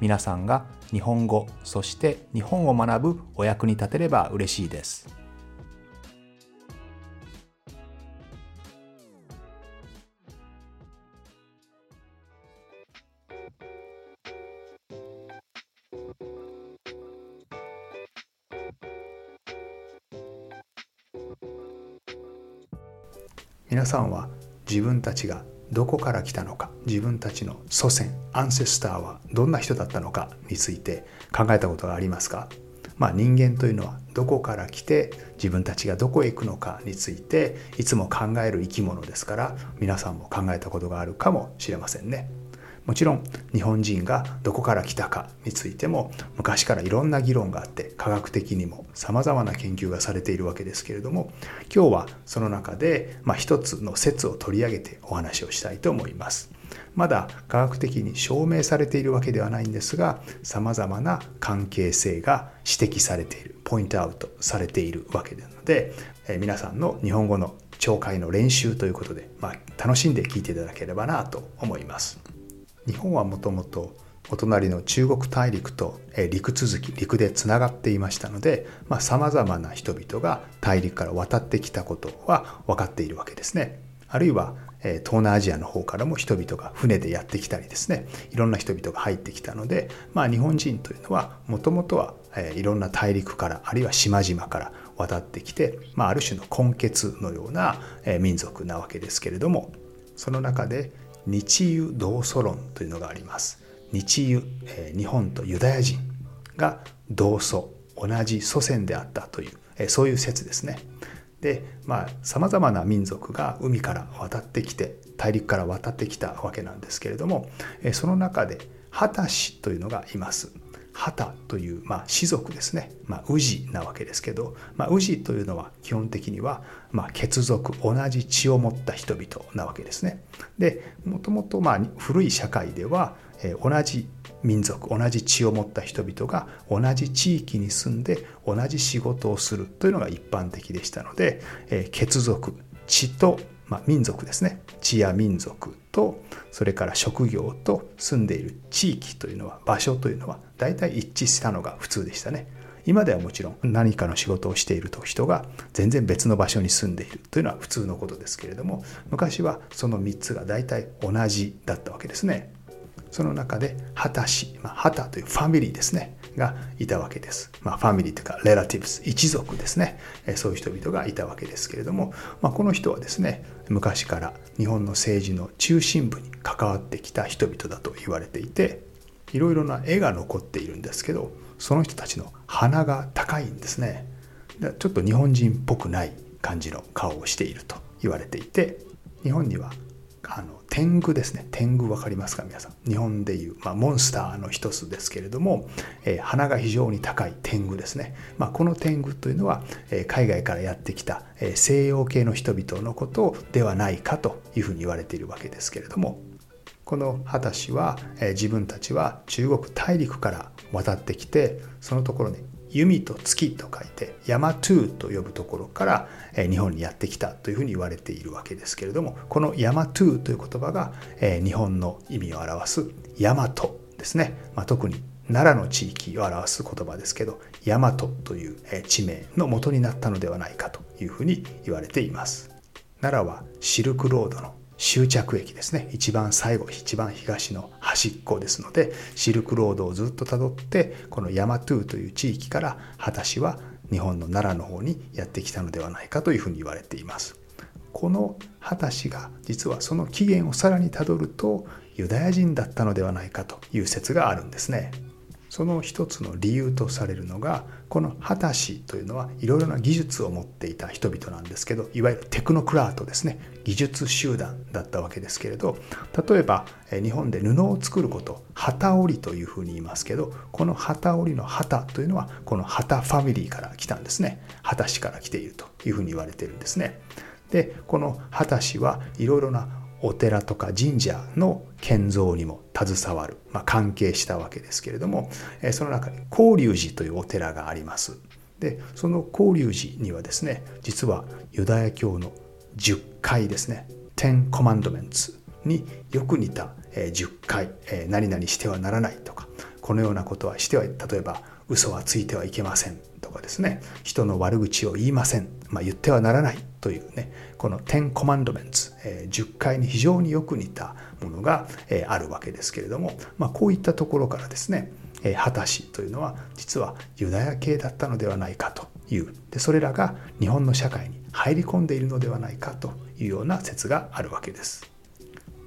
皆さんが日本語そして日本を学ぶお役に立てれば嬉しいです。皆さんは自分たちがどこから来たのか自分たちの祖先アンセスターはどんな人だったのかについて考えたことがありますか？まあ、人間というのはどこから来て自分たちがどこへ行くのかについていつも考える生き物ですから皆さんも考えたことがあるかもしれませんね。もちろん日本人がどこから来たかについても昔からいろんな議論があって科学的にもさまざまな研究がされているわけですけれども今日はその中で、まあ、一つの説を取り上げてお話をしたいと思います。まだ科学的に証明されているわけではないんですがさまざまな関係性が指摘されているポイントアウトされているわけなので、え皆さんの日本語の聴解の練習ということで、まあ、楽しんで聞いていただければなと思います。日本はもともとお隣の中国大陸と陸続き陸でつながっていましたのでさまざ、まな人々が大陸から渡ってきたことは分かっているわけですね。あるいは東南アジアの方からも人々が船でやってきたりですねいろんな人々が入ってきたので、まあ、日本人というのはもともとはいろんな大陸からあるいは島々から渡ってきて、まあ、ある種の根血のような民族なわけですけれどもその中で日ユ同祖論というのがあります。日ユ、えー、日本とユダヤ人が同祖同じ祖先であったという、えー、そういう説ですね。でまあさまざまな民族が海から渡ってきて大陸から渡ってきたわけなんですけれども、えー、その中でハタシというのがいます。旗という、まあ、士族ですね、まあ、氏なわけですけど、まあ、氏というのは基本的には、まあ、血族同じ血を持った人々なわけですね。でもともと古い社会では、えー、同じ民族同じ血を持った人々が同じ地域に住んで同じ仕事をするというのが一般的でしたので、えー、血族血とまあ、民族ですね。地や民族とそれから職業と住んでいる地域というのは場所というのは大体一致したのが普通でしたね。今ではもちろん何かの仕事をしていると人が全然別の場所に住んでいるというのは普通のことですけれども昔はその3つが大体同じだったわけですね。その中で旗氏、まあ、旗というファミリーですね。がいたわけです。まあ、ファミリーというか、レラティブス、一族ですね。そういう人々がいたわけですけれども、まあ、この人はですね、昔から日本の政治の中心部に関わってきた人々だと言われていて、いろいろな絵が残っているんですけど、その人たちの鼻が高いんですね。ちょっと日本人っぽくない感じの顔をしていると言われていて、日本にはあの天狗ですね。天狗分かりますか？皆さん。日本でいう、まあ、モンスターの一つですけれども、えー、鼻が非常に高い天狗ですね、まあ、この天狗というのは、えー、海外からやってきた、えー、西洋系の人々のことではないかというふうに言われているわけですけれどもこのハタ氏は、えー、自分たちは中国大陸から渡ってきてそのところに弓と月と書いてヤマトゥーと呼ぶところから日本にやってきたというふうに言われているわけですけれどもこのヤマトゥーという言葉が日本の意味を表すヤマトですね、まあ、特に奈良の地域を表す言葉ですけどヤマトという地名の元になったのではないかというふうに言われています。奈良はシルクロードの終着駅ですね。一番最後一番東の端っこですのでシルクロードをずっとたどってこのヤマトゥーという地域から果たしは日本の奈良の方にやってきたのではないかというふうに言われています。この果たしが実はその起源をさらにたどるとユダヤ人だったのではないかという説があるんですね。その一つの理由とされるのがこのハタシというのはいろいろな技術を持っていた人々なんですけどいわゆるテクノクラートですね。技術集団だったわけですけれど例えば日本で布を作ること旗織というふうに言いますけどこの旗織の旗というのはこの旗ファミリーから来たんですね。旗氏から来ているというふうに言われているんですね。でこの旗氏はいろいろなお寺とか神社の建造にも携わる、まあ、関係したわけですけれどもえその中に法隆寺というお寺があります。でその法隆寺にはですね実はユダヤ教の10回ですね10コマンドメンツによく似た10回何々してはならないとかこのようなことはしては例えば嘘はついてはいけませんとかですね人の悪口を言いません、まあ、言ってはならないというねこの10コマンドメンツ、え10回に非常によく似たものが、えあるわけですけれども、まあ、こういったところからですね果たしというのは実はユダヤ系だったのではないかというでそれらが日本の社会に入り込んでいるのではないかというような説があるわけです。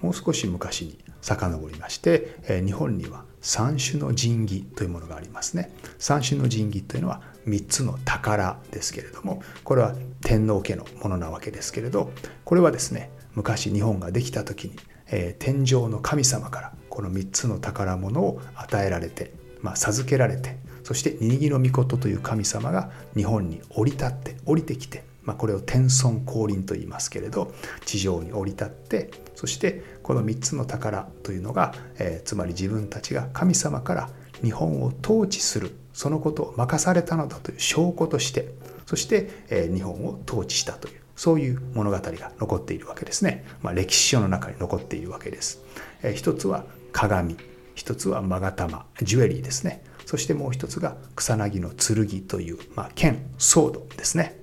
もう少し昔に遡りまして、え日本には三種の神器というものがありますね。三種の神器というのは3つの宝ですけれどもこれは天皇家のものなわけですけれどこれはですね昔日本ができた時に、えー、天上の神様からこの3つの宝物を与えられて、まあ、授けられてそしてニギの御事という神様が日本に降り立って降りてきて、まあ、これを天孫降臨と言いますけれど地上に降り立ってそしてこの3つの宝というのが、えー、つまり自分たちが神様から日本を統治するそのことを任されたのだという証拠としてそして、え、日本を統治したというそういう物語が残っているわけですね、まあ、歴史書の中に残っているわけです、えー、一つは鏡一つは勾玉ジュエリーですね。そしてもう一つが草薙の剣という、まあ、剣ソードですね。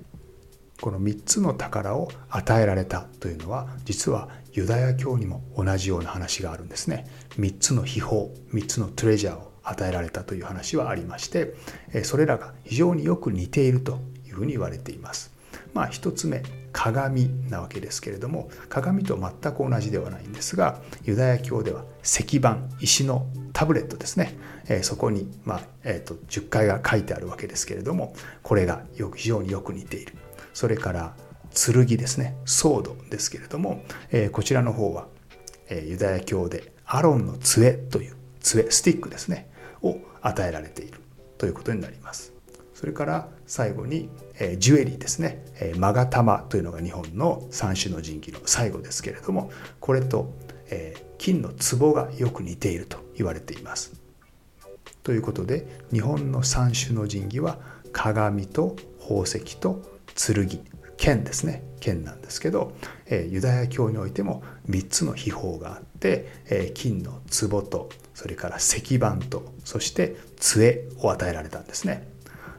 この3つの宝を与えられたというのは実はユダヤ教にも同じような話があるんですね。3つの秘宝3つのトレジャーを与えられたという話はありましてそれらが非常によく似ているというふうに言われています。まあ、一つ目鏡なわけですけれども鏡と全く同じではないんですがユダヤ教では石板石のタブレットですね、えそこに、まあえーと、10回が書いてあるわけですけれどもこれがよく非常によく似ている。それから剣ですね。ソードですけれども、え、こちらの方は、えユダヤ教でアロンの杖という杖スティックですね。を与えられているということになります。それから最後に、えー、ジュエリーですね、えー、勾玉というのが日本の三種の神器の最後ですけれどもこれと、えー、金の壺がよく似ていると言われています。ということで日本の三種の神器は鏡と宝石と剣剣ですね剣なんですけど、えー、ユダヤ教においても3つの秘宝があって、えー、金の壺とそれから石板とそして杖を与えられたんですね。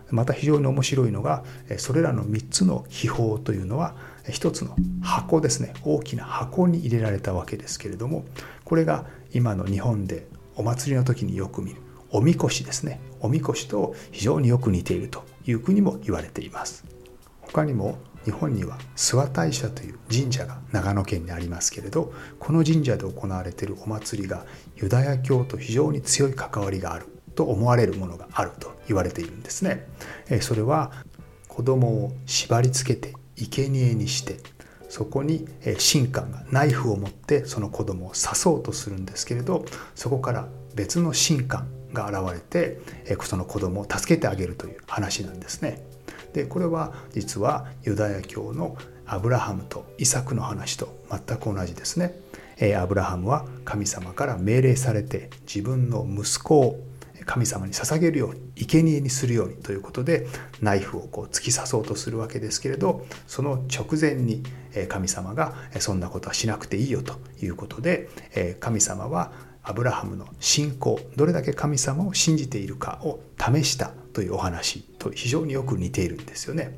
また非常に面白いのがそれらの3つの秘宝というのは一つの箱ですね。大きな箱に入れられたわけですけれどもこれが今の日本でお祭りの時によく見るおみこしですね。おみこしと非常によく似ているというふうにも言われています。他にも日本には諏訪大社という神社が長野県にありますけれどこの神社で行われているお祭りがユダヤ教と非常に強い関わりがあると思われるものがあると言われているんですね。それは子供を縛り付けて生贄にしてそこに神官がナイフを持ってその子供を刺そうとするんですけれどそこから別の神官が現れてその子供を助けてあげるという話なんですね。でこれは実はユダヤ教のアブラハムとイサクの話と全く同じですね。えアブラハムは神様から命令されて自分の息子を神様に捧げるように生贄にするようにということでナイフをこう突き刺そうとするわけですけれどその直前に神様がそんなことはしなくていいよということで神様はアブラハムの信仰どれだけ神様を信じているかを試したというお話と非常によく似ているんですよね。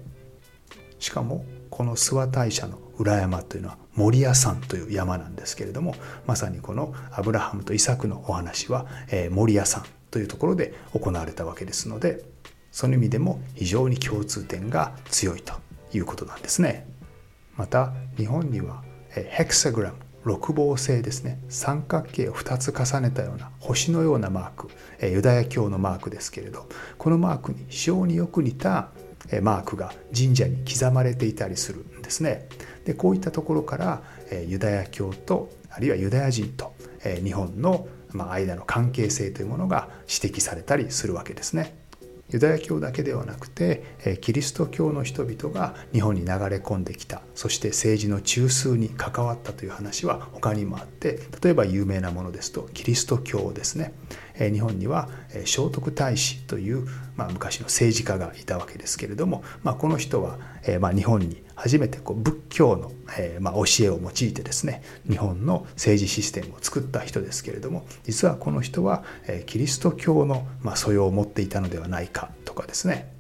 しかもこの諏訪大社の裏山というのは守屋山という山なんですけれどもまさにこのアブラハムとイサクのお話は、えー、守屋山というところで行われたわけですのでその意味でも非常に共通点が強いということなんですね。また日本にはヘクサグラム六芒星ですね三角形を2つ重ねたような星のようなマークユダヤ教のマークですけれどこのマークに非常によく似たマークが神社に刻まれていたりするんですね。でこういったところからユダヤ教とあるいはユダヤ人と日本の間の関係性というものが指摘されたりするわけですね。ユダヤ教だけではなくてキリスト教の人々が日本に流れ込んできた。そして政治の中枢に関わったという話は他にもあって例えば有名なものですとキリスト教ですね。日本には聖徳太子という、まあ、昔の政治家がいたわけですけれども、まあ、この人は、まあ、日本に初めてこう仏教のえ、まあ、教えを用いてですね日本の政治システムを作った人ですけれども実はこの人はえキリスト教の、まあ、素養を持っていたのではないかとかですね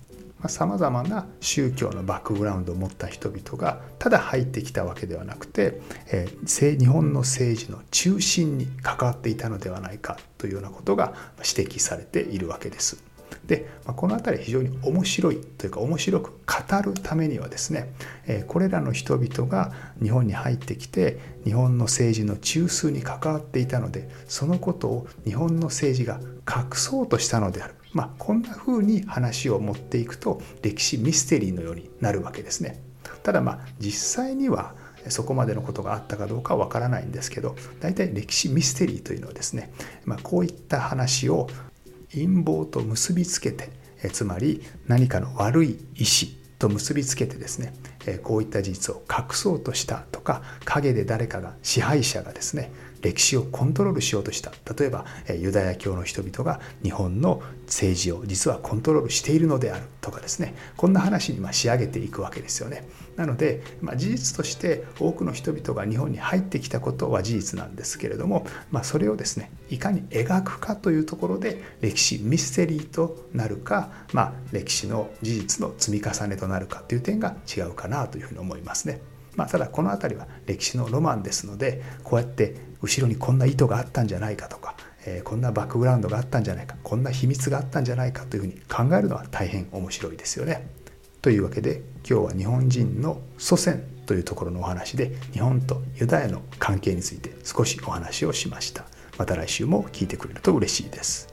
さまざ、まな宗教のバックグラウンドを持った人々がただ入ってきたわけではなくて、えー、日本の政治の中心に関わっていたのではないかというようなことが指摘されているわけです。で、まあ、この辺り非常に面白いというか面白く語るためにはですね、え、これらの人々が日本に入ってきて日本の政治の中枢に関わっていたのでそのことを日本の政治が隠そうとしたのであるまあ、こんな風に話を持っていくと歴史ミステリーのようになるわけですね。ただまあ実際にはそこまでのことがあったかどうかはわからないんですけど大体歴史ミステリーというのはですね、まあ、こういった話を陰謀と結びつけてつまり何かの悪い意志と結びつけてですねこういった事実を隠そうとしたとか陰で誰かが支配者がですね歴史をコントロールしようとした例えばユダヤ教の人々が日本の政治を実はコントロールしているのであるとかですねこんな話に仕上げていくわけですよね。なので、まあ、事実として多くの人々が日本に入ってきたことは事実なんですけれども、まあ、それをですねいかに描くかというところで歴史ミステリーとなるか、まあ、歴史の事実の積み重ねとなるかという点が違うかなというふうに思いますね。まあ、ただこの辺りは歴史のロマンですのでこうやって後ろにこんな意図があったんじゃないかとか、えー、こんなバックグラウンドがあったんじゃないかこんな秘密があったんじゃないかというふうに考えるのは大変面白いですよね。というわけで今日は日本人の祖先というところのお話で日本とユダヤの関係について少しお話をしました。また来週も聞いてくれると嬉しいです。